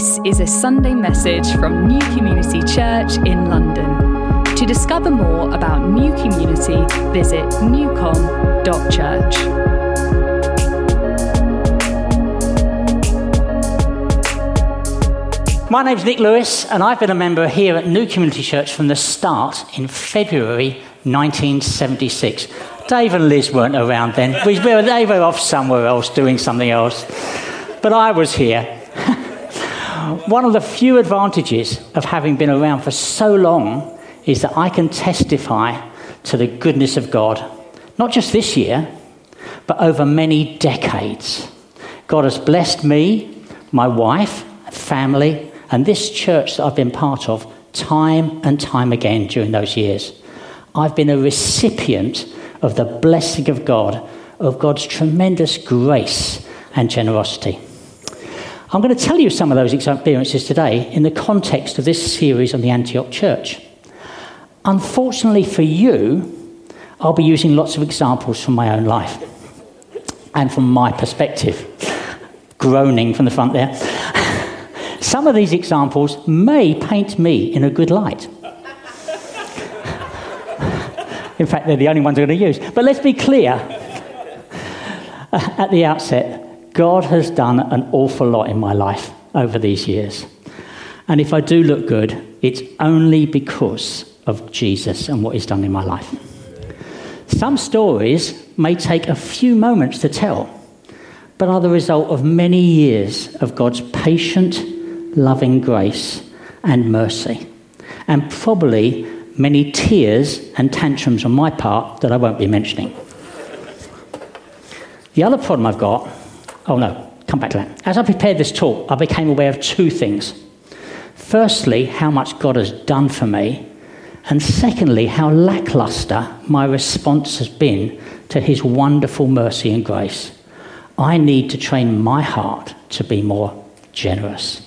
This is a Sunday message from New Community Church in London. To discover more about New Community, visit newcom.church. My name's Nick Lewis, and I've been a member here at New Community Church from the start in February 1976. Dave and Liz weren't around then. They were off somewhere else doing something else. But I was here. One of the few advantages of having been around for so long is that I can testify to the goodness of God, not just this year, but over many decades. God has blessed me, my wife, family, and this church that I've been part of time and time again during those years. I've been a recipient of the blessing of God, of God's tremendous grace and generosity. I'm going to tell you some of those experiences today in the context of this series on the Antioch church. Unfortunately for you, I'll be using lots of examples from my own life and from my perspective, groaning from the front there. Some of these examples may paint me in a good light. in fact, they're the only ones I'm going to use. But let's be clear at the outset God has done an awful lot in my life over these years. And if I do look good, it's only because of Jesus and what he's done in my life. Some stories may take a few moments to tell, but are the result of many years of God's patient, loving grace and mercy, and probably many tears and tantrums on my part that I won't be mentioning. The other problem I've got Oh no, come back to that. As I prepared this talk, I became aware of two things. Firstly, how much God has done for me, and secondly, how lackluster my response has been to his wonderful mercy and grace. I need to train my heart to be more generous.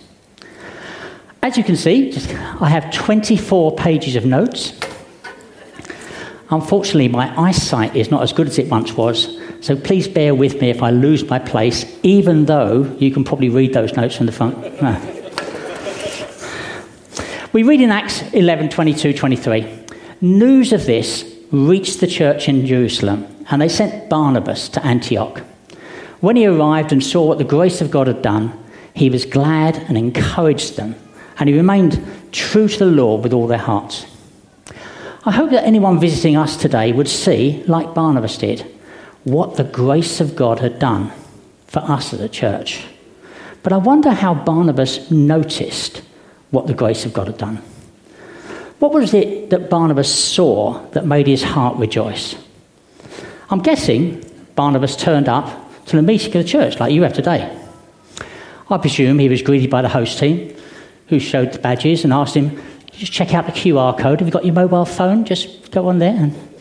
As you can see, I have 24 pages of notes. Unfortunately, my eyesight is not as good as it once was, so please bear with me if I lose my place, even though you can probably read those notes from the front. No. We read in Acts 11 22 23. News of this reached the church in Jerusalem, and they sent Barnabas to Antioch. When he arrived and saw what the grace of God had done, he was glad and encouraged them, and he remained true to the Lord with all their hearts. I hope that anyone visiting us today would see, like Barnabas did, what the grace of God had done for us as a church. But I wonder how Barnabas noticed what the grace of God had done. What was it that Barnabas saw that made his heart rejoice? I'm guessing Barnabas turned up to the meeting of the church like you have today. I presume he was greeted by the host team who showed the badges and asked him, just check out the QR code. Have you got your mobile phone? Just go on there and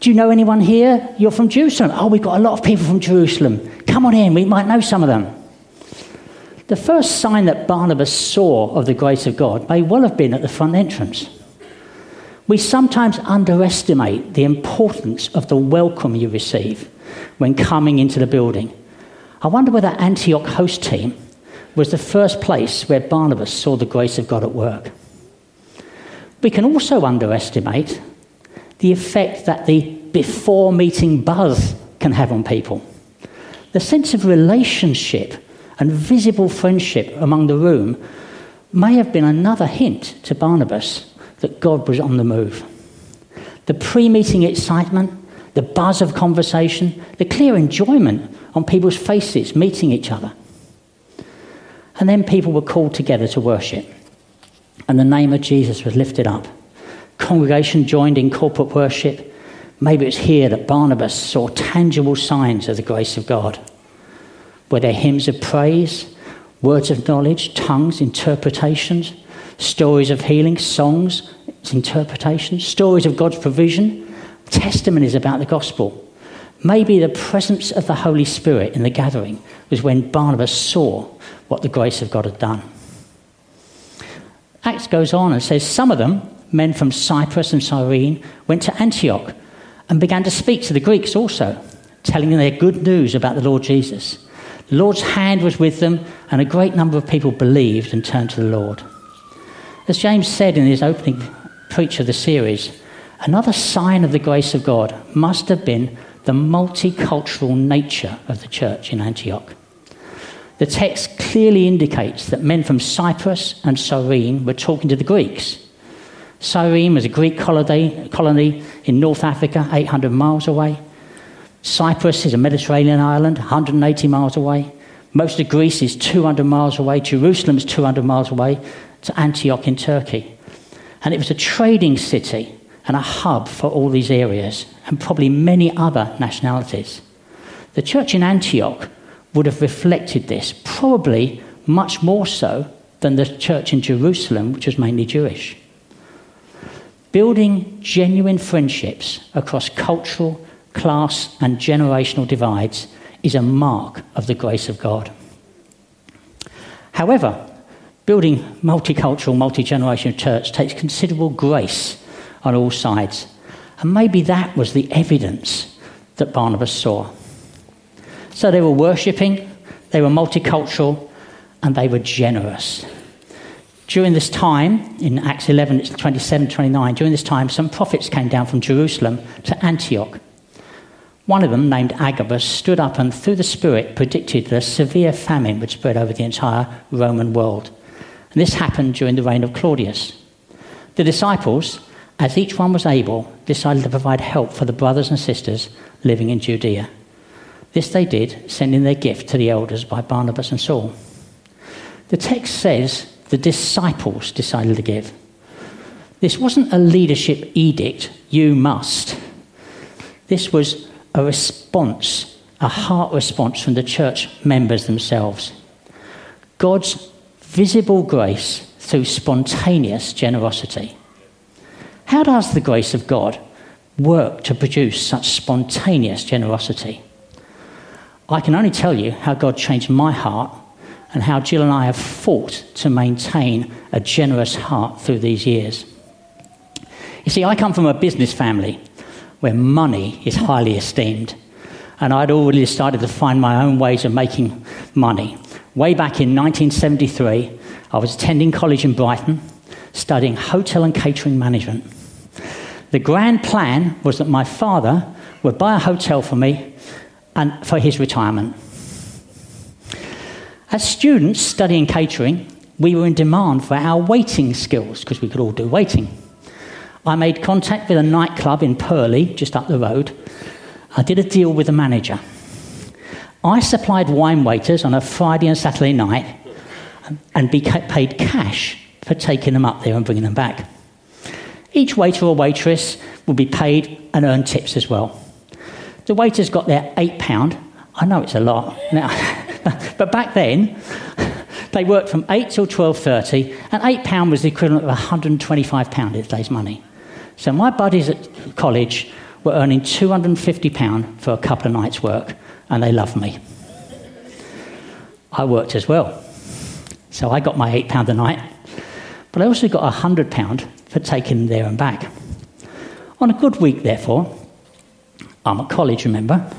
do you know anyone here? You're from Jerusalem. Oh, we've got a lot of people from Jerusalem. Come on in, we might know some of them. The first sign that Barnabas saw of the grace of God may well have been at the front entrance. We sometimes underestimate the importance of the welcome you receive when coming into the building. I wonder whether Antioch host team was the first place where Barnabas saw the grace of God at work. We can also underestimate the effect that the before meeting buzz can have on people. The sense of relationship and visible friendship among the room may have been another hint to Barnabas that God was on the move. The pre meeting excitement, the buzz of conversation, the clear enjoyment on people's faces meeting each other. And then people were called together to worship, and the name of Jesus was lifted up congregation joined in corporate worship. Maybe it's here that Barnabas saw tangible signs of the grace of God. Were there hymns of praise, words of knowledge, tongues, interpretations, stories of healing, songs, interpretations, stories of God's provision, testimonies about the gospel? Maybe the presence of the Holy Spirit in the gathering was when Barnabas saw what the grace of God had done. Acts goes on and says some of them men from Cyprus and Cyrene went to Antioch and began to speak to the Greeks also, telling them their good news about the Lord Jesus. The Lord's hand was with them, and a great number of people believed and turned to the Lord. As James said in his opening preach of the series, another sign of the grace of God must have been the multicultural nature of the church in Antioch. The text clearly indicates that men from Cyprus and Cyrene were talking to the Greeks. Cyrene was a Greek colony, colony in North Africa, 800 miles away. Cyprus is a Mediterranean island, 180 miles away. Most of Greece is 200 miles away. Jerusalem is 200 miles away to Antioch in Turkey. And it was a trading city and a hub for all these areas and probably many other nationalities. The church in Antioch would have reflected this, probably much more so than the church in Jerusalem, which was mainly Jewish. Building genuine friendships across cultural, class, and generational divides is a mark of the grace of God. However, building multicultural, multi generational church takes considerable grace on all sides. And maybe that was the evidence that Barnabas saw. So they were worshipping, they were multicultural, and they were generous. During this time, in Acts 11, it's 27 29, during this time, some prophets came down from Jerusalem to Antioch. One of them, named Agabus, stood up and, through the Spirit, predicted a severe famine would spread over the entire Roman world. And this happened during the reign of Claudius. The disciples, as each one was able, decided to provide help for the brothers and sisters living in Judea. This they did, sending their gift to the elders by Barnabas and Saul. The text says the disciples decided to give. This wasn't a leadership edict, you must. This was a response, a heart response from the church members themselves. God's visible grace through spontaneous generosity. How does the grace of God work to produce such spontaneous generosity? I can only tell you how God changed my heart and how Jill and I have fought to maintain a generous heart through these years. You see, I come from a business family where money is highly esteemed, and I'd already started to find my own ways of making money. Way back in 1973, I was attending college in Brighton, studying hotel and catering management. The grand plan was that my father would buy a hotel for me and for his retirement. As students studying catering, we were in demand for our waiting skills because we could all do waiting. I made contact with a nightclub in Purley, just up the road. I did a deal with the manager. I supplied wine waiters on a Friday and Saturday night and be paid cash for taking them up there and bringing them back. Each waiter or waitress would be paid and earn tips as well. The waiters got their £8. I know it's a lot. Now, but back then, they worked from 8 till 12.30, and £8 was the equivalent of £125 in today's money. So my buddies at college were earning £250 for a couple of nights' work, and they loved me. I worked as well. So I got my £8 a night, but I also got £100 for taking them there and back. On a good week, therefore, I'm at college, remember,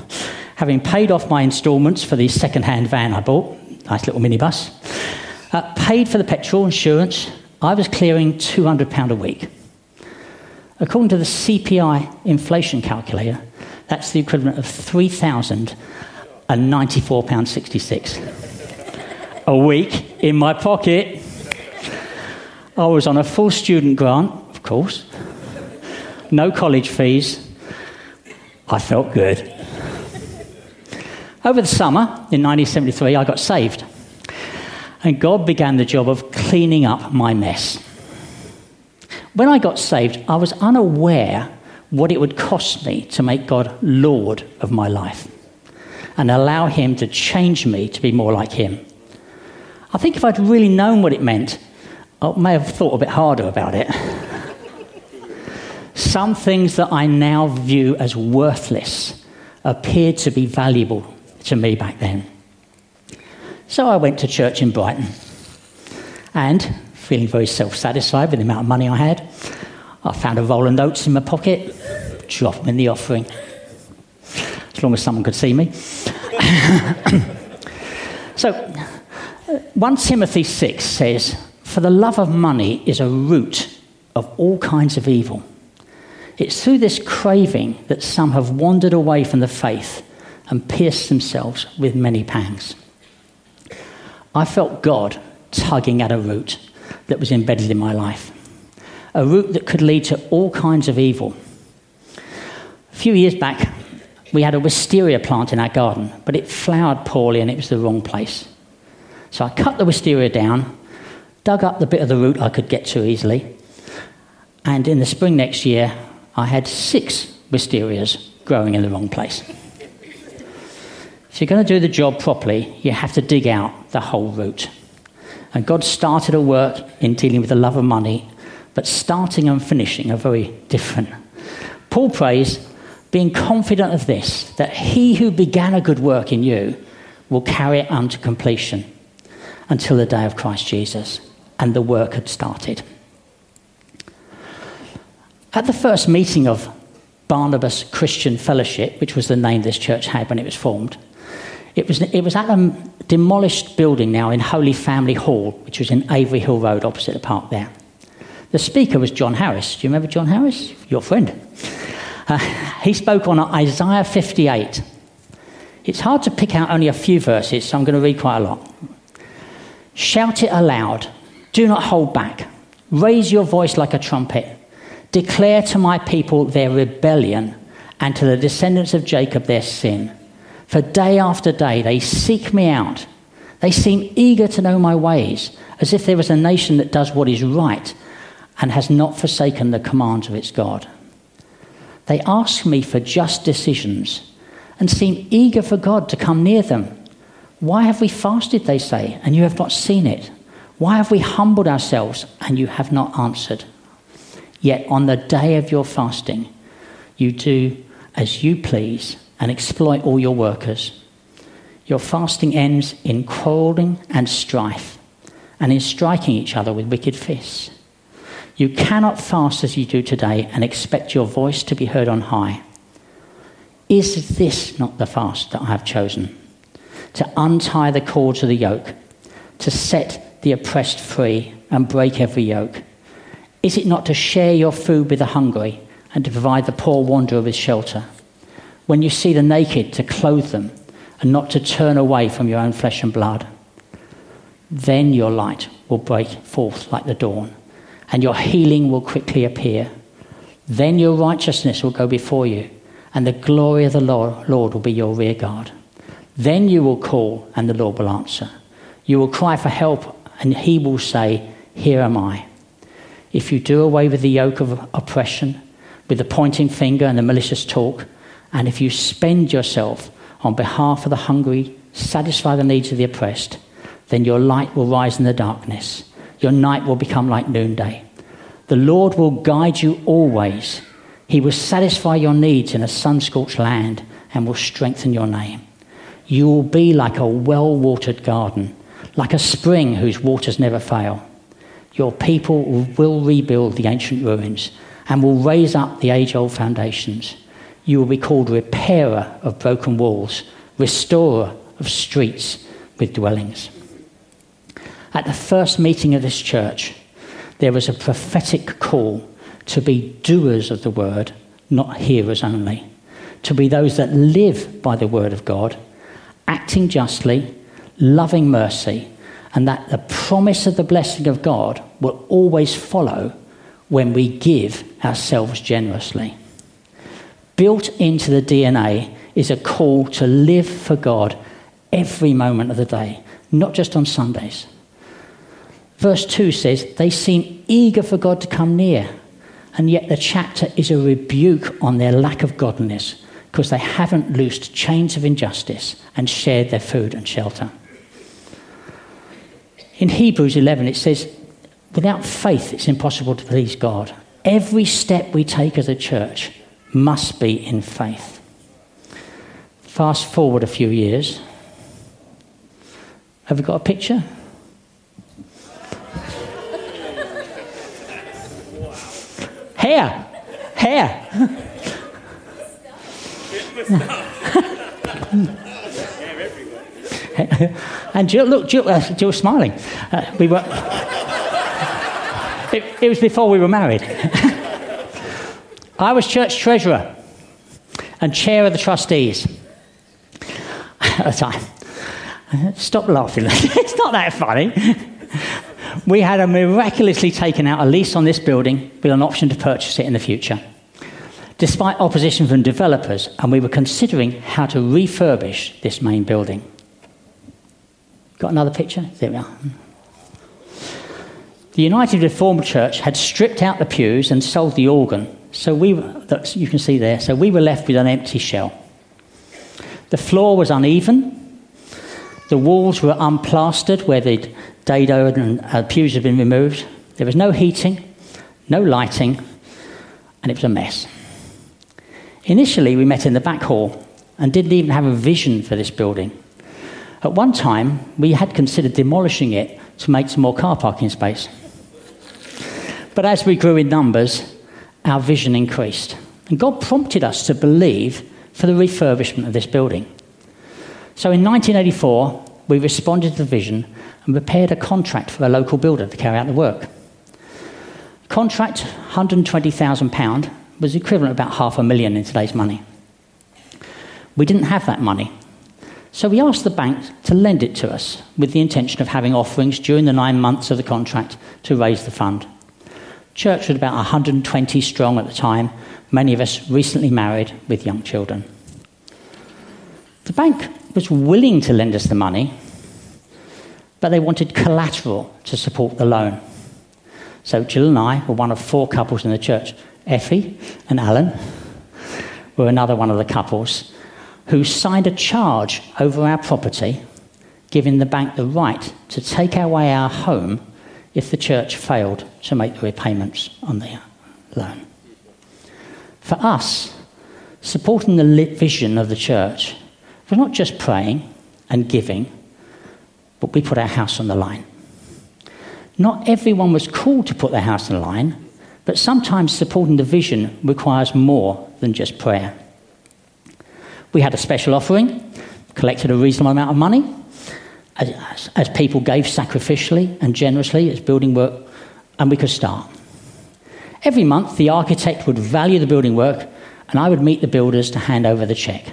having paid off my instalments for the second hand van I bought, nice little minibus, uh, paid for the petrol, insurance, I was clearing £200 a week. According to the CPI inflation calculator, that's the equivalent of £3,094.66 a week in my pocket. I was on a full student grant, of course, no college fees, I felt good. Over the summer in 1973, I got saved. And God began the job of cleaning up my mess. When I got saved, I was unaware what it would cost me to make God Lord of my life and allow Him to change me to be more like Him. I think if I'd really known what it meant, I may have thought a bit harder about it. Some things that I now view as worthless appeared to be valuable to me back then. So I went to church in Brighton and, feeling very self satisfied with the amount of money I had, I found a roll of notes in my pocket, dropped them in the offering, as long as someone could see me. So, 1 Timothy 6 says, For the love of money is a root of all kinds of evil. It's through this craving that some have wandered away from the faith and pierced themselves with many pangs. I felt God tugging at a root that was embedded in my life, a root that could lead to all kinds of evil. A few years back, we had a wisteria plant in our garden, but it flowered poorly and it was the wrong place. So I cut the wisteria down, dug up the bit of the root I could get to easily, and in the spring next year, I had six wisterias growing in the wrong place. If you're going to do the job properly, you have to dig out the whole root. And God started a work in dealing with the love of money, but starting and finishing are very different. Paul prays, being confident of this, that he who began a good work in you will carry it on to completion until the day of Christ Jesus. And the work had started. At the first meeting of Barnabas Christian Fellowship, which was the name this church had when it was formed, it was, it was at a demolished building now in Holy Family Hall, which was in Avery Hill Road opposite the park there. The speaker was John Harris. Do you remember John Harris? Your friend. Uh, he spoke on Isaiah 58. It's hard to pick out only a few verses, so I'm going to read quite a lot. Shout it aloud. Do not hold back. Raise your voice like a trumpet. Declare to my people their rebellion and to the descendants of Jacob their sin. For day after day they seek me out. They seem eager to know my ways, as if there is a nation that does what is right and has not forsaken the commands of its God. They ask me for just decisions and seem eager for God to come near them. Why have we fasted, they say, and you have not seen it? Why have we humbled ourselves and you have not answered? Yet on the day of your fasting, you do as you please and exploit all your workers. Your fasting ends in quarreling and strife and in striking each other with wicked fists. You cannot fast as you do today and expect your voice to be heard on high. Is this not the fast that I have chosen? To untie the cords of the yoke, to set the oppressed free and break every yoke is it not to share your food with the hungry and to provide the poor wanderer with shelter? When you see the naked, to clothe them and not to turn away from your own flesh and blood? Then your light will break forth like the dawn, and your healing will quickly appear. Then your righteousness will go before you, and the glory of the Lord, will be your rear guard. Then you will call, and the Lord will answer. You will cry for help, and he will say, Here am I if you do away with the yoke of oppression, with the pointing finger and the malicious talk, and if you spend yourself on behalf of the hungry, satisfy the needs of the oppressed, then your light will rise in the darkness. Your night will become like noonday. The Lord will guide you always. He will satisfy your needs in a sun scorched land and will strengthen your name. You will be like a well watered garden, like a spring whose waters never fail. Your people will rebuild the ancient ruins and will raise up the age old foundations. You will be called repairer of broken walls, restorer of streets with dwellings. At the first meeting of this church, there was a prophetic call to be doers of the word, not hearers only, to be those that live by the word of God, acting justly, loving mercy, and that the promise of the blessing of God will always follow when we give ourselves generously. Built into the DNA is a call to live for God every moment of the day, not just on Sundays. Verse 2 says, They seem eager for God to come near, and yet the chapter is a rebuke on their lack of godliness because they haven't loosed chains of injustice and shared their food and shelter. In Hebrews 11, it says, without faith, it's impossible to please God. Every step we take as a church must be in faith. Fast forward a few years. Have we got a picture? Hair. Hair. and Jill, look, Jill, uh, Jill's smiling. Uh, we were. it, it was before we were married. I was church treasurer and chair of the trustees at the time. Stop laughing. it's not that funny. We had a miraculously taken out a lease on this building with an option to purchase it in the future. Despite opposition from developers, and we were considering how to refurbish this main building. Got another picture? There we are. The United Reformed Church had stripped out the pews and sold the organ, so we you can see there. So we were left with an empty shell. The floor was uneven. The walls were unplastered where the dado and uh, pews had been removed. There was no heating, no lighting, and it was a mess. Initially, we met in the back hall and didn't even have a vision for this building. At one time, we had considered demolishing it to make some more car parking space. But as we grew in numbers, our vision increased. And God prompted us to believe for the refurbishment of this building. So in 1984, we responded to the vision and prepared a contract for a local builder to carry out the work. Contract £120,000 was equivalent to about half a million in today's money. We didn't have that money, so we asked the bank to lend it to us with the intention of having offerings during the nine months of the contract to raise the fund. Church was about 120 strong at the time, many of us recently married with young children. The bank was willing to lend us the money, but they wanted collateral to support the loan. So Jill and I were one of four couples in the church. Effie and Alan were another one of the couples who signed a charge over our property, giving the bank the right to take away our home if the church failed to make the repayments on the loan. For us, supporting the vision of the church was not just praying and giving, but we put our house on the line. Not everyone was called to put their house on the line, but sometimes supporting the vision requires more than just prayer. We had a special offering, collected a reasonable amount of money, as, as people gave sacrificially and generously as building work, and we could start. Every month, the architect would value the building work, and I would meet the builders to hand over the cheque.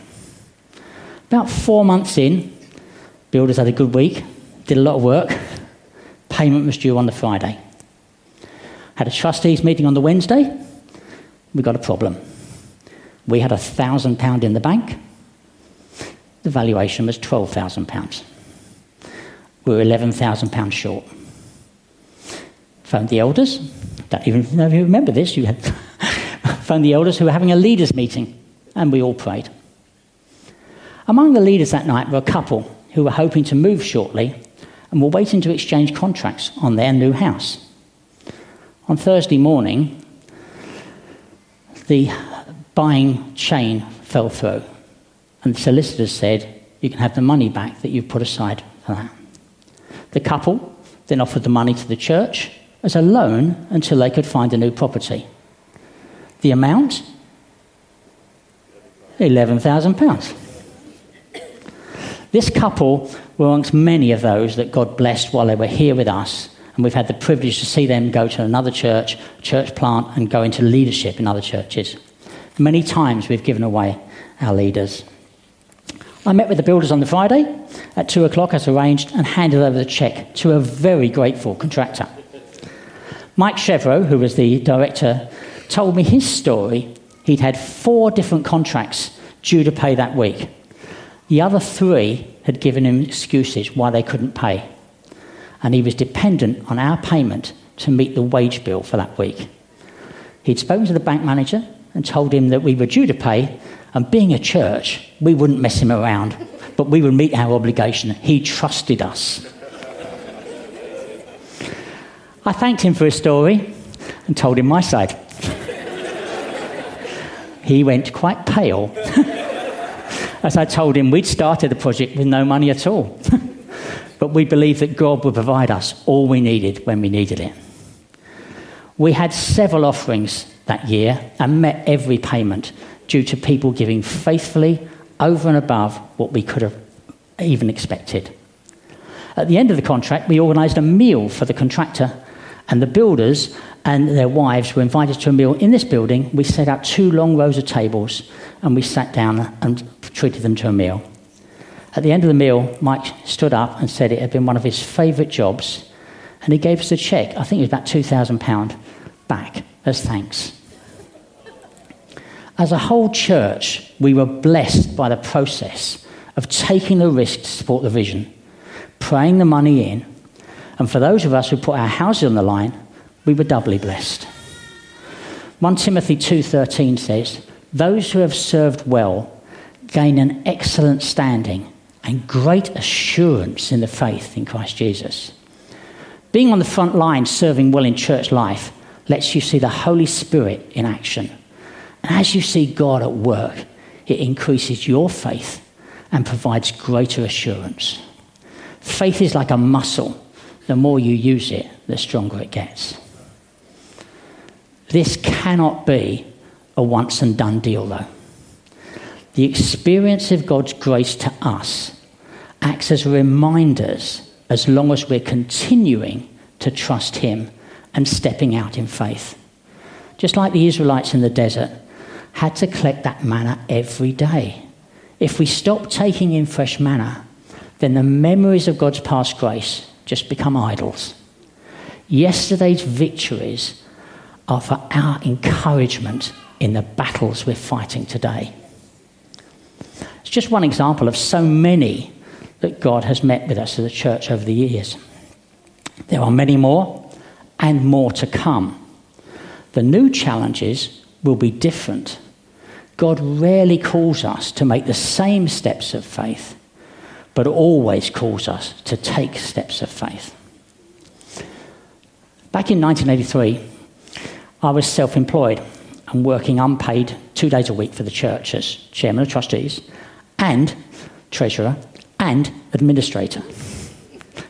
About four months in, builders had a good week, did a lot of work. Payment was due on the Friday. Had a trustees meeting on the Wednesday. We got a problem. We had a thousand pound in the bank. The valuation was twelve thousand pounds. We were eleven thousand pounds short. Phoned the elders. Don't even know if you remember this. You had phoned the elders who were having a leaders meeting, and we all prayed. Among the leaders that night were a couple who were hoping to move shortly and were waiting to exchange contracts on their new house. On Thursday morning, the buying chain fell through, and the solicitors said, You can have the money back that you've put aside for that. The couple then offered the money to the church as a loan until they could find a new property. The amount? £11,000. This couple were amongst many of those that God blessed while they were here with us and we've had the privilege to see them go to another church, church plant, and go into leadership in other churches. Many times we've given away our leaders. I met with the builders on the Friday at two o'clock as arranged and handed over the cheque to a very grateful contractor. Mike Chevreau, who was the director, told me his story. He'd had four different contracts due to pay that week. The other three had given him excuses why they couldn't pay and he was dependent on our payment to meet the wage bill for that week. He'd spoken to the bank manager and told him that we were due to pay, and being a church, we wouldn't mess him around, but we would meet our obligation. He trusted us. I thanked him for his story and told him my side. he went quite pale as I told him we'd started the project with no money at all. but we believed that God would provide us all we needed when we needed it. We had several offerings that year and met every payment due to people giving faithfully over and above what we could have even expected. At the end of the contract, we organised a meal for the contractor, and the builders and their wives were invited to a meal in this building. We set out two long rows of tables, and we sat down and treated them to a meal. At the end of the meal, Mike stood up and said it had been one of his favourite jobs, and he gave us a cheque. I think it was about £2,000 back as thanks. As a whole church, we were blessed by the process of taking the risk to support the vision, praying the money in, and for those of us who put our houses on the line, we were doubly blessed. 1 Timothy 2:13 says, "Those who have served well gain an excellent standing and great assurance in the faith in Christ Jesus." Being on the front line serving well in church life lets you see the Holy Spirit in action. And as you see God at work, it increases your faith and provides greater assurance. Faith is like a muscle. The more you use it, the stronger it gets. This cannot be a once and done deal, though. The experience of God's grace to us acts as reminders as long as we're continuing to trust Him and stepping out in faith. Just like the Israelites in the desert had to collect that manna every day. If we stop taking in fresh manna, then the memories of God's past grace just become idols. Yesterday's victories are for our encouragement in the battles we're fighting today. It's just one example of so many that God has met with us as a church over the years. There are many more and more to come. The new challenges will be different. God rarely calls us to make the same steps of faith, but always calls us to take steps of faith. Back in 1983, I was self employed and working unpaid two days a week for the church as chairman of trustees and treasurer and administrator.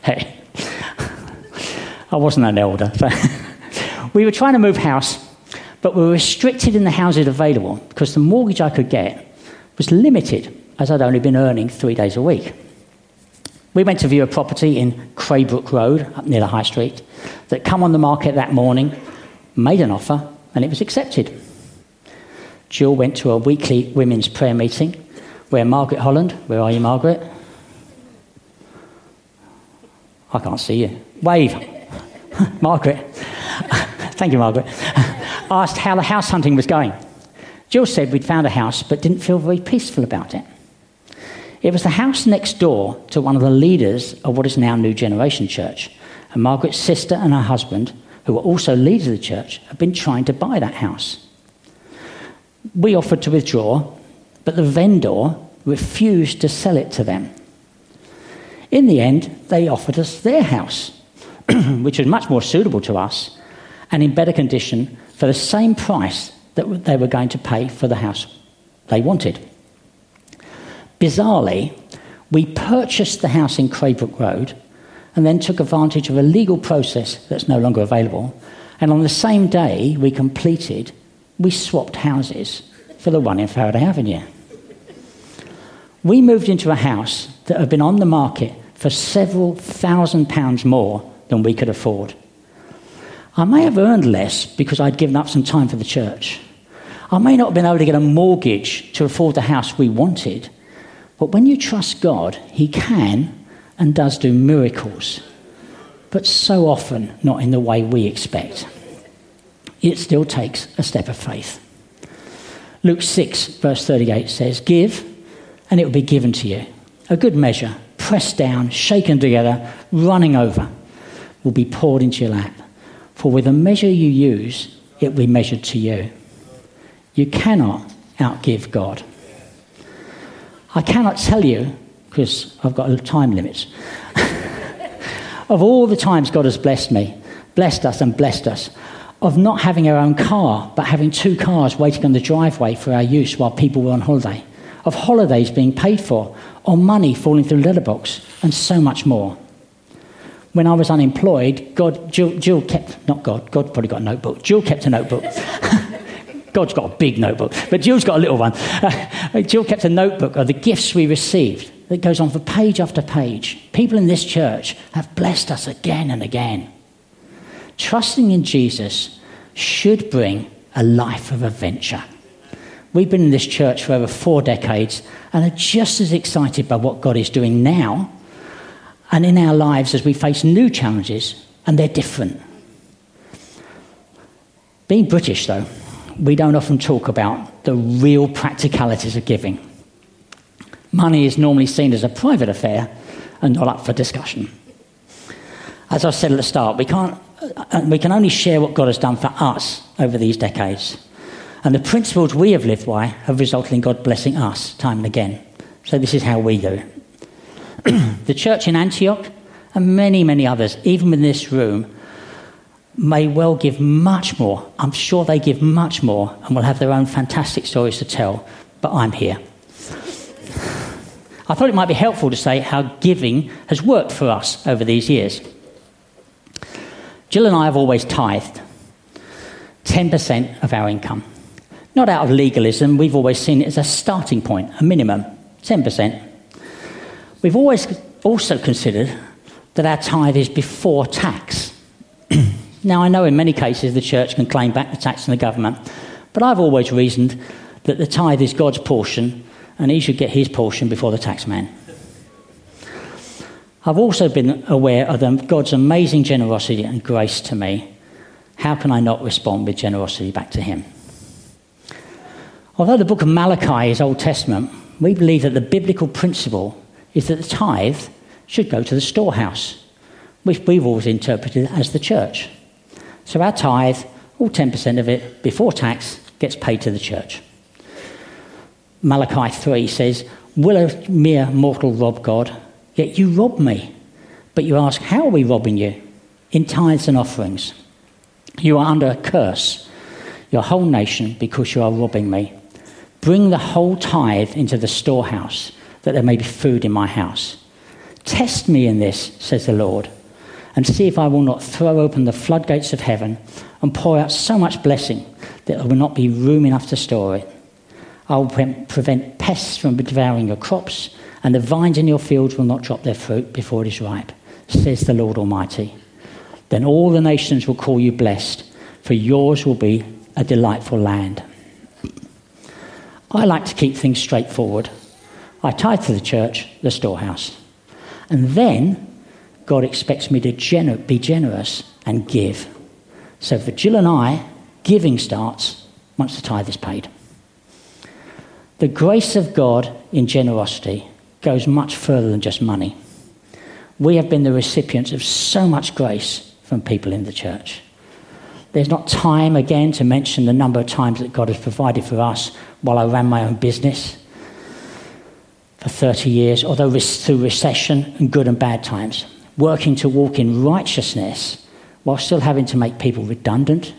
Hey, I wasn't an elder. we were trying to move house, but we were restricted in the houses available because the mortgage I could get was limited as I'd only been earning three days a week. We went to view a property in Craybrook Road, up near the High Street, that come on the market that morning made an offer, and it was accepted. Jill went to a weekly women's prayer meeting where Margaret Holland, where are you, Margaret? I can't see you. Wave. Margaret. Thank you, Margaret. asked how the house hunting was going. Jill said we'd found a house but didn't feel very peaceful about it. It was the house next door to one of the leaders of what is now New Generation Church. And Margaret's sister and her husband who were also leaders of the church, had been trying to buy that house. We offered to withdraw, but the vendor refused to sell it to them. In the end, they offered us their house, which was much more suitable to us and in better condition for the same price that they were going to pay for the house they wanted. Bizarrely, we purchased the house in Craybrook Road and then took advantage of a legal process that's no longer available. And on the same day we completed, we swapped houses for the one in Faraday Avenue. We moved into a house that had been on the market for several thousand pounds more than we could afford. I may have earned less because I'd given up some time for the church. I may not have been able to get a mortgage to afford the house we wanted, but when you trust God, He can and does do miracles, but so often not in the way we expect. It still takes a step of faith. Luke 6, verse 38 says, Give, and it will be given to you. A good measure, pressed down, shaken together, running over, will be poured into your lap. For with the measure you use, it will be measured to you. You cannot outgive God. I cannot tell you because I've got a time limits. of all the times God has blessed me, blessed us and blessed us, of not having our own car, but having two cars waiting on the driveway for our use while people were on holiday, of holidays being paid for, or money falling through the letterbox, and so much more. When I was unemployed, God, Jill, Jill kept, not God, God probably got a notebook, Jill kept a notebook. God's got a big notebook, but Jill's got a little one. Uh, Jill kept a notebook of the gifts we received that goes on for page after page. People in this church have blessed us again and again. Trusting in Jesus should bring a life of adventure. We've been in this church for over four decades and are just as excited by what God is doing now and in our lives as we face new challenges, and they're different. Being British, though, we don't often talk about the real practicalities of giving. Money is normally seen as a private affair and not up for discussion. As I said at the start, we, can't, uh, we can only share what God has done for us over these decades. And the principles we have lived by have resulted in God blessing us time and again. So this is how we do the church in Antioch and many, many others, even in this room, may well give much more. I'm sure they give much more and will have their own fantastic stories to tell, but I'm here. I thought it might be helpful to say how giving has worked for us over these years. Jill and I have always tithed 10% of our income. Not out of legalism, we've always seen it as a starting point, a minimum, 10%. We've always also considered that our tithe is before tax. now, I know in many cases the church can claim back the tax from the government, but I've always reasoned that the tithe is God's portion and he should get his portion before the taxman. I've also been aware of God's amazing generosity and grace to me. How can I not respond with generosity back to him? Although the book of Malachi is Old Testament, we believe that the biblical principle is that the tithe should go to the storehouse, which we've always interpreted as the church. So our tithe, all 10% of it, before tax, gets paid to the church. Malachi 3 says, Will a mere mortal rob God? Yet you rob me. But you ask, How are we robbing you? In tithes and offerings. You are under a curse, your whole nation, because you are robbing me. Bring the whole tithe into the storehouse, that there may be food in my house. Test me in this, says the Lord, and see if I will not throw open the floodgates of heaven and pour out so much blessing that there will not be room enough to store it. I will prevent pests from devouring your crops, and the vines in your fields will not drop their fruit before it is ripe, says the Lord Almighty. Then all the nations will call you blessed, for yours will be a delightful land. I like to keep things straightforward. I tithe to the church, the storehouse. And then God expects me to gener- be generous and give. So for Jill and I, giving starts once the tithe is paid. The grace of God in generosity goes much further than just money. We have been the recipients of so much grace from people in the church. There's not time again to mention the number of times that God has provided for us while I ran my own business for 30 years, although through recession and good and bad times, working to walk in righteousness while still having to make people redundant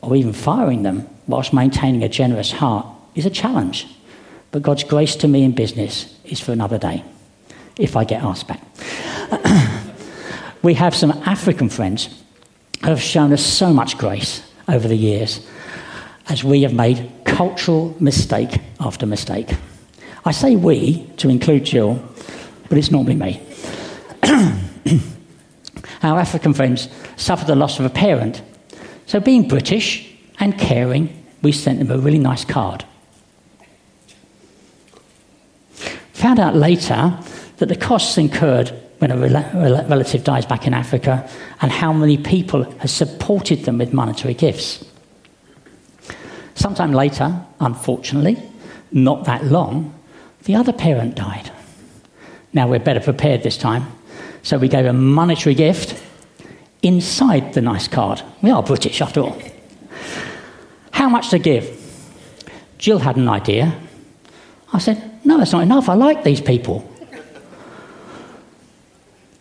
or even firing them whilst maintaining a generous heart is a challenge. But God's grace to me in business is for another day, if I get asked back. we have some African friends who have shown us so much grace over the years as we have made cultural mistake after mistake. I say we to include Jill, but it's normally me. Our African friends suffered the loss of a parent. So, being British and caring, we sent them a really nice card. Found out later that the costs incurred when a relative dies back in Africa and how many people have supported them with monetary gifts. Sometime later, unfortunately, not that long, the other parent died. Now we're better prepared this time, so we gave a monetary gift inside the nice card. We are British after all. How much to give? Jill had an idea. I said, no, that's not enough. I like these people.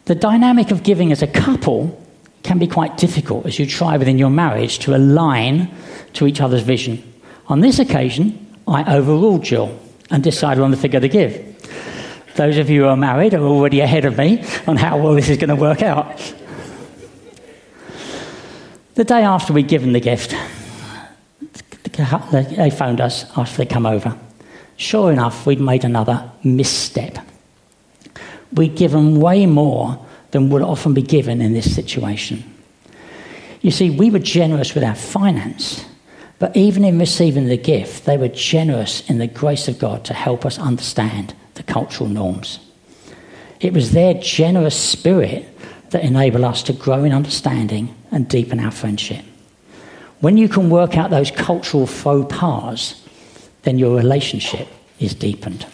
The dynamic of giving as a couple can be quite difficult as you try within your marriage to align to each other's vision. On this occasion, I overruled Jill and decided on the figure to give. Those of you who are married are already ahead of me on how well this is going to work out. The day after we'd given the gift, they phoned us after they'd come over. Sure enough, we'd made another misstep. We'd given way more than would often be given in this situation. You see, we were generous with our finance, but even in receiving the gift, they were generous in the grace of God to help us understand the cultural norms. It was their generous spirit that enabled us to grow in understanding and deepen our friendship. When you can work out those cultural faux pas, then your relationship is deepened.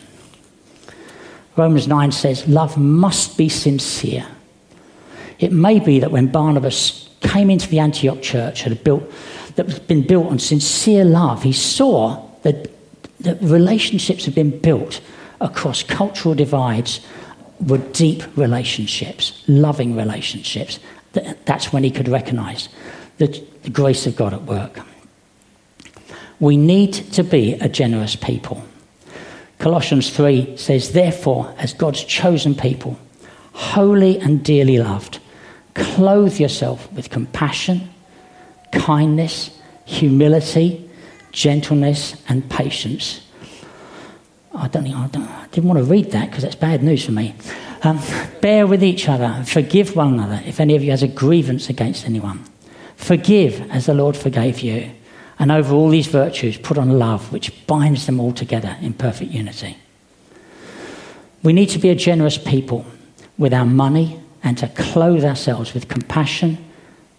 Romans 9 says, Love must be sincere. It may be that when Barnabas came into the Antioch church had built, that had been built on sincere love, he saw that, that relationships had been built across cultural divides were deep relationships, loving relationships. That's when he could recognize the, the grace of God at work. We need to be a generous people. Colossians 3 says, Therefore, as God's chosen people, holy and dearly loved, clothe yourself with compassion, kindness, humility, gentleness, and patience. I don't, I, don't, I didn't want to read that because that's bad news for me. Um, bear with each other forgive one another if any of you has a grievance against anyone. Forgive as the Lord forgave you. And over all these virtues, put on love, which binds them all together in perfect unity. We need to be a generous people with our money and to clothe ourselves with compassion,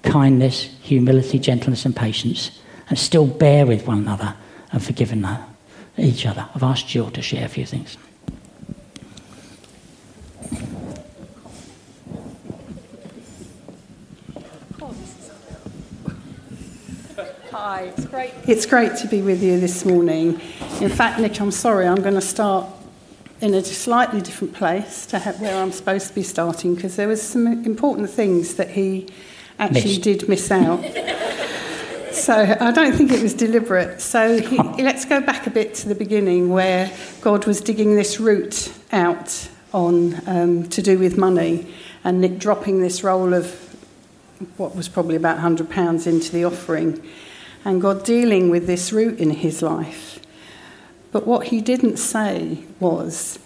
kindness, humility, gentleness, and patience, and still bear with one another and forgive each other. I've asked Jill to share a few things. Hi, it's great. It's great to be with you this morning. In fact, Nick, I'm sorry, I'm going to start in a slightly different place to where I'm supposed to be starting because there was some important things that he actually Missed. did miss out. so I don't think it was deliberate. So he, let's go back a bit to the beginning where God was digging this root out on um, to do with money, and Nick dropping this roll of what was probably about £100 into the offering and God dealing with this root in his life. But what he didn't say was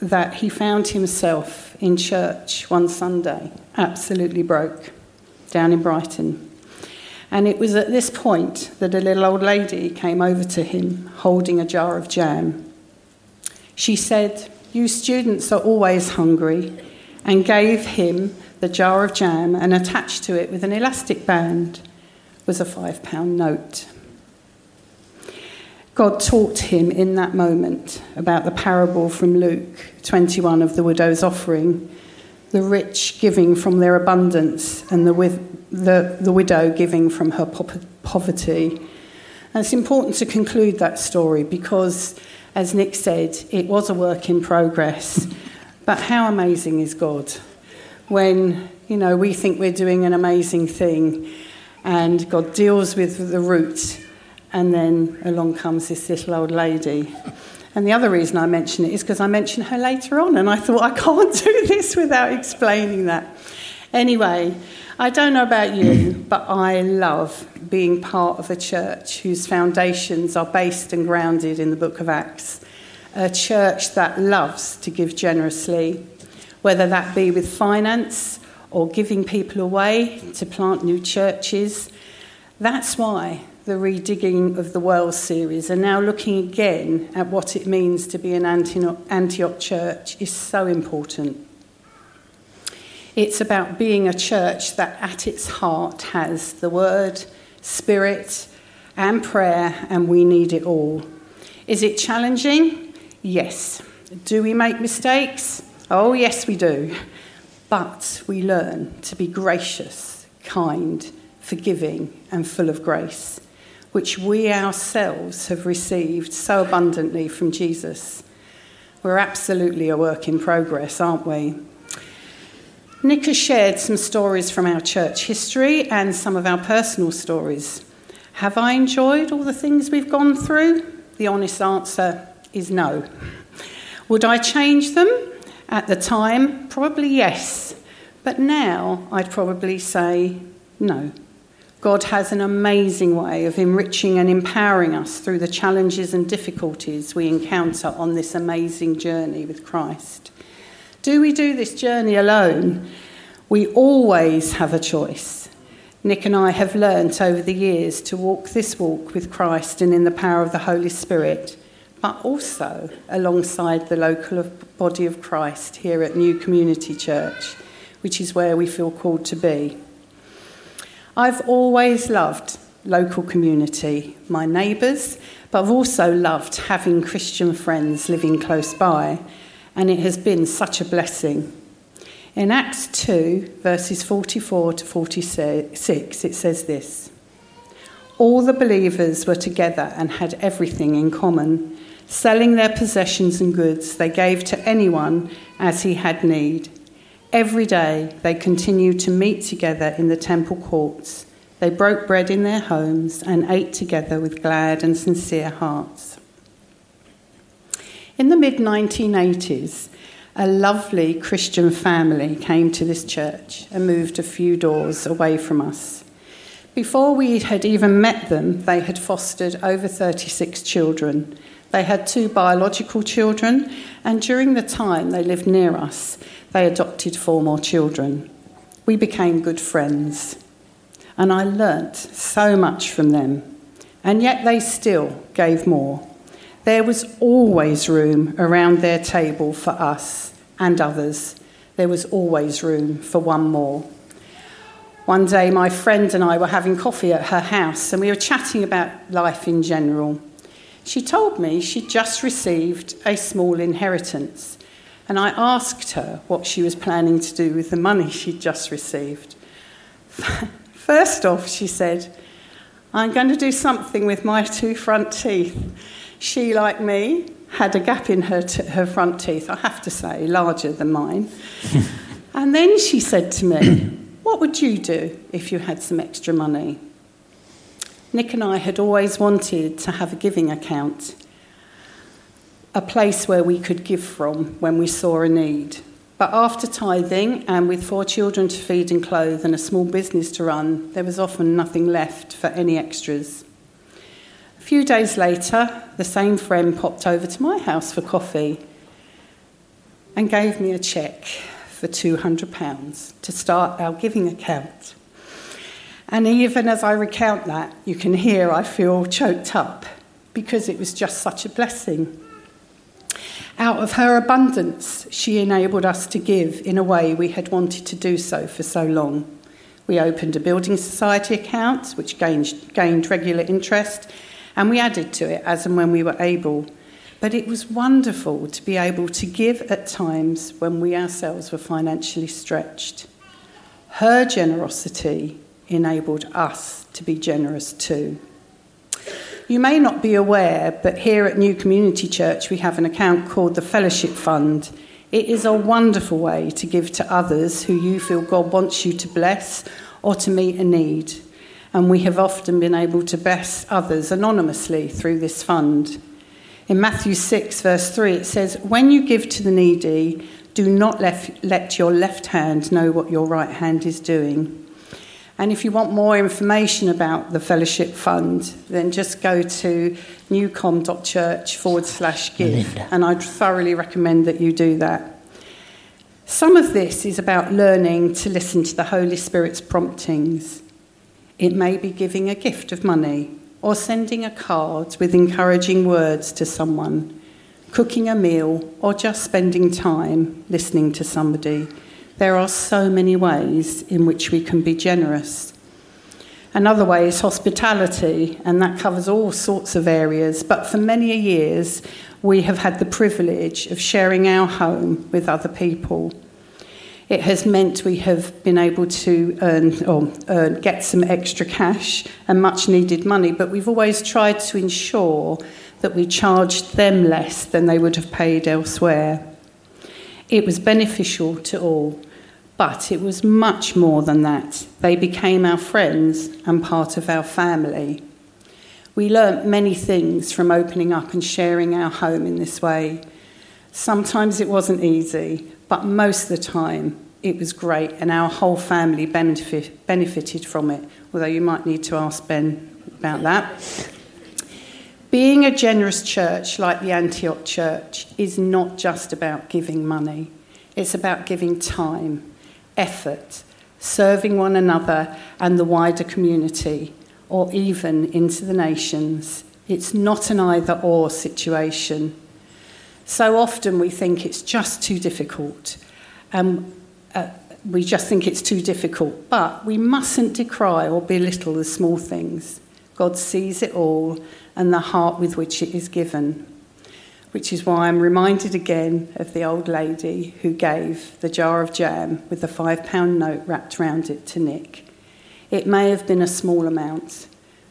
that he found himself in church one Sunday, absolutely broke, down in Brighton. And it was at this point that a little old lady came over to him holding a jar of jam. She said, You students are always hungry, and gave him the jar of jam and attached to it with an elastic band was a five pound note. God taught him in that moment about the parable from Luke 21 of the widow's offering, the rich giving from their abundance, and the, the, the widow giving from her poverty. And it's important to conclude that story because, as Nick said, it was a work in progress. But how amazing is God when, you know, we think we're doing an amazing thing and God deals with the root, and then along comes this little old lady. And the other reason I mention it is because I mention her later on, and I thought I can't do this without explaining that. Anyway, I don't know about you, mm. but I love being part of a church whose foundations are based and grounded in the book of Acts. A church that loves to give generously, whether that be with finance, or giving people away to plant new churches. That's why the Redigging of the World series and now looking again at what it means to be an Antioch church is so important. It's about being a church that at its heart has the word, spirit, and prayer, and we need it all. Is it challenging? Yes. Do we make mistakes? Oh, yes, we do. But we learn to be gracious, kind, forgiving, and full of grace, which we ourselves have received so abundantly from Jesus. We're absolutely a work in progress, aren't we? Nick has shared some stories from our church history and some of our personal stories. Have I enjoyed all the things we've gone through? The honest answer is no. Would I change them? At the time, probably yes. But now I'd probably say no. God has an amazing way of enriching and empowering us through the challenges and difficulties we encounter on this amazing journey with Christ. Do we do this journey alone? We always have a choice. Nick and I have learnt over the years to walk this walk with Christ and in the power of the Holy Spirit, but also alongside the local body of Christ here at New Community Church, which is where we feel called to be. I've always loved local community, my neighbours, but I've also loved having Christian friends living close by, and it has been such a blessing. In Acts 2, verses 44 to 46, it says this All the believers were together and had everything in common. Selling their possessions and goods, they gave to anyone as he had need. Every day they continued to meet together in the temple courts. They broke bread in their homes and ate together with glad and sincere hearts. In the mid 1980s, a lovely Christian family came to this church and moved a few doors away from us. Before we had even met them, they had fostered over 36 children. They had two biological children, and during the time they lived near us, they adopted four more children. We became good friends, and I learnt so much from them, and yet they still gave more. There was always room around their table for us and others. There was always room for one more. One day, my friend and I were having coffee at her house, and we were chatting about life in general. She told me she'd just received a small inheritance and I asked her what she was planning to do with the money she'd just received. First off, she said, I'm going to do something with my two front teeth. She, like me, had a gap in her, t- her front teeth, I have to say, larger than mine. and then she said to me, What would you do if you had some extra money? Nick and I had always wanted to have a giving account a place where we could give from when we saw a need. But after tithing and with four children to feed and clothe and a small business to run, there was often nothing left for any extras. A few days later, the same friend popped over to my house for coffee and gave me a cheque for £200 to start our giving account. And even as I recount that, you can hear I feel choked up because it was just such a blessing. Out of her abundance, she enabled us to give in a way we had wanted to do so for so long. We opened a building society account, which gained, gained regular interest, and we added to it as and when we were able. But it was wonderful to be able to give at times when we ourselves were financially stretched. Her generosity enabled us to be generous too. You may not be aware, but here at New Community Church we have an account called the Fellowship Fund. It is a wonderful way to give to others who you feel God wants you to bless or to meet a need. And we have often been able to bless others anonymously through this fund. In Matthew 6, verse 3, it says, When you give to the needy, do not let your left hand know what your right hand is doing. And if you want more information about the Fellowship Fund, then just go to newcom.church forward slash give. And I'd thoroughly recommend that you do that. Some of this is about learning to listen to the Holy Spirit's promptings. It may be giving a gift of money or sending a card with encouraging words to someone, cooking a meal, or just spending time listening to somebody. There are so many ways in which we can be generous. Another way is hospitality, and that covers all sorts of areas. But for many years, we have had the privilege of sharing our home with other people. It has meant we have been able to earn or earn, get some extra cash and much needed money, but we've always tried to ensure that we charged them less than they would have paid elsewhere. It was beneficial to all, but it was much more than that. They became our friends and part of our family. We learnt many things from opening up and sharing our home in this way. Sometimes it wasn't easy, but most of the time it was great, and our whole family benefit, benefited from it. Although you might need to ask Ben about that. Being a generous church like the Antioch church is not just about giving money, it's about giving time, effort, serving one another and the wider community, or even into the nations. It's not an either or situation. So often we think it's just too difficult. Um, uh, we just think it's too difficult. But we mustn't decry or belittle the small things. God sees it all and the heart with which it is given. Which is why I'm reminded again of the old lady who gave the jar of jam with the five pound note wrapped round it to Nick. It may have been a small amount,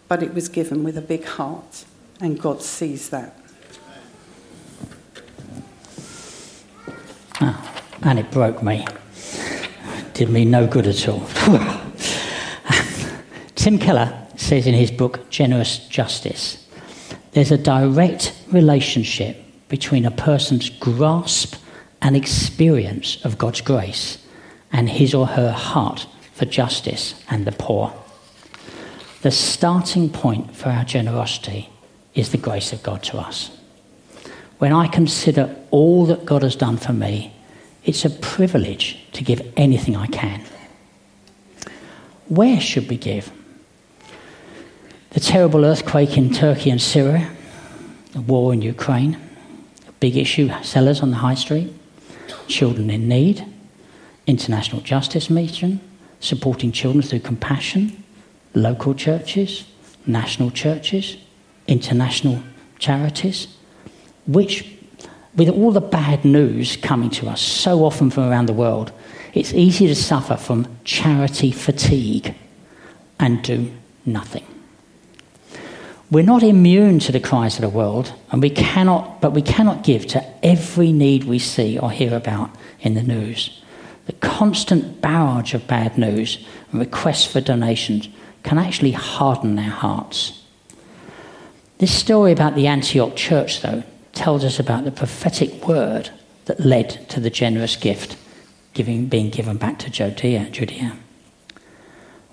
but it was given with a big heart, and God sees that. Ah, and it broke me did me no good at all. Tim Keller says in his book Generous Justice there's a direct relationship between a person's grasp and experience of God's grace and his or her heart for justice and the poor. The starting point for our generosity is the grace of God to us. When I consider all that God has done for me it's a privilege to give anything I can. Where should we give? The terrible earthquake in Turkey and Syria, the war in Ukraine, a big issue sellers on the high street, children in need, international justice mission, supporting children through compassion, local churches, national churches, international charities. Which with all the bad news coming to us so often from around the world, it's easy to suffer from charity fatigue and do nothing. We're not immune to the cries of the world, and we cannot, but we cannot give to every need we see or hear about in the news. The constant barrage of bad news and requests for donations can actually harden our hearts. This story about the Antioch church, though, tells us about the prophetic word that led to the generous gift giving, being given back to Judea, Judea.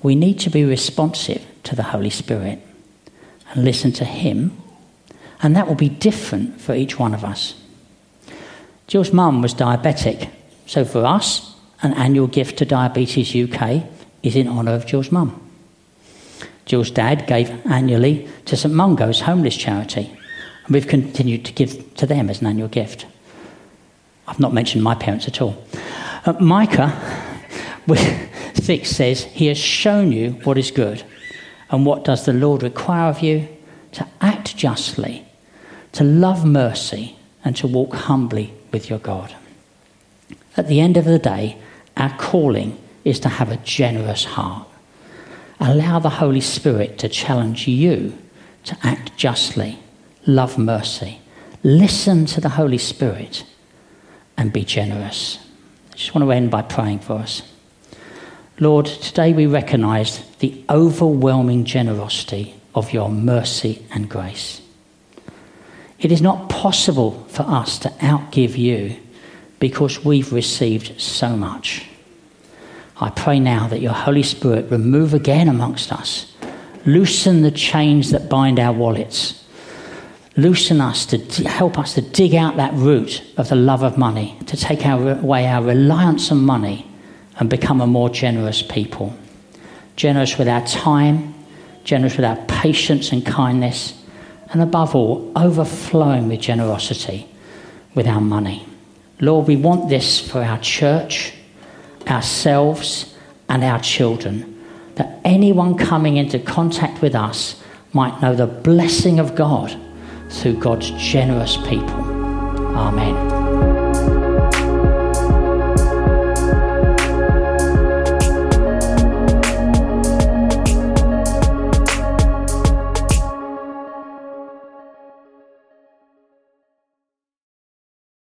We need to be responsive to the Holy Spirit and listen to Him, and that will be different for each one of us. Jill's mum was diabetic, so for us, an annual gift to Diabetes UK is in honour of Jill's mum. Jill's dad gave annually to St Mungo's homeless charity. And we've continued to give to them as an annual gift. I've not mentioned my parents at all. Uh, Micah 6 says, He has shown you what is good. And what does the Lord require of you? To act justly, to love mercy, and to walk humbly with your God. At the end of the day, our calling is to have a generous heart. Allow the Holy Spirit to challenge you to act justly love mercy, listen to the Holy Spirit, and be generous. I just want to end by praying for us. Lord, today we recognize the overwhelming generosity of your mercy and grace. It is not possible for us to outgive you because we've received so much. I pray now that your Holy Spirit remove again amongst us, loosen the chains that bind our wallets loosen us to help us to dig out that root of the love of money, to take our, away our reliance on money and become a more generous people. Generous with our time, generous with our patience and kindness, and above all, overflowing with generosity with our money. Lord, we want this for our church, ourselves, and our children, that anyone coming into contact with us might know the blessing of God through God's generous people. Amen.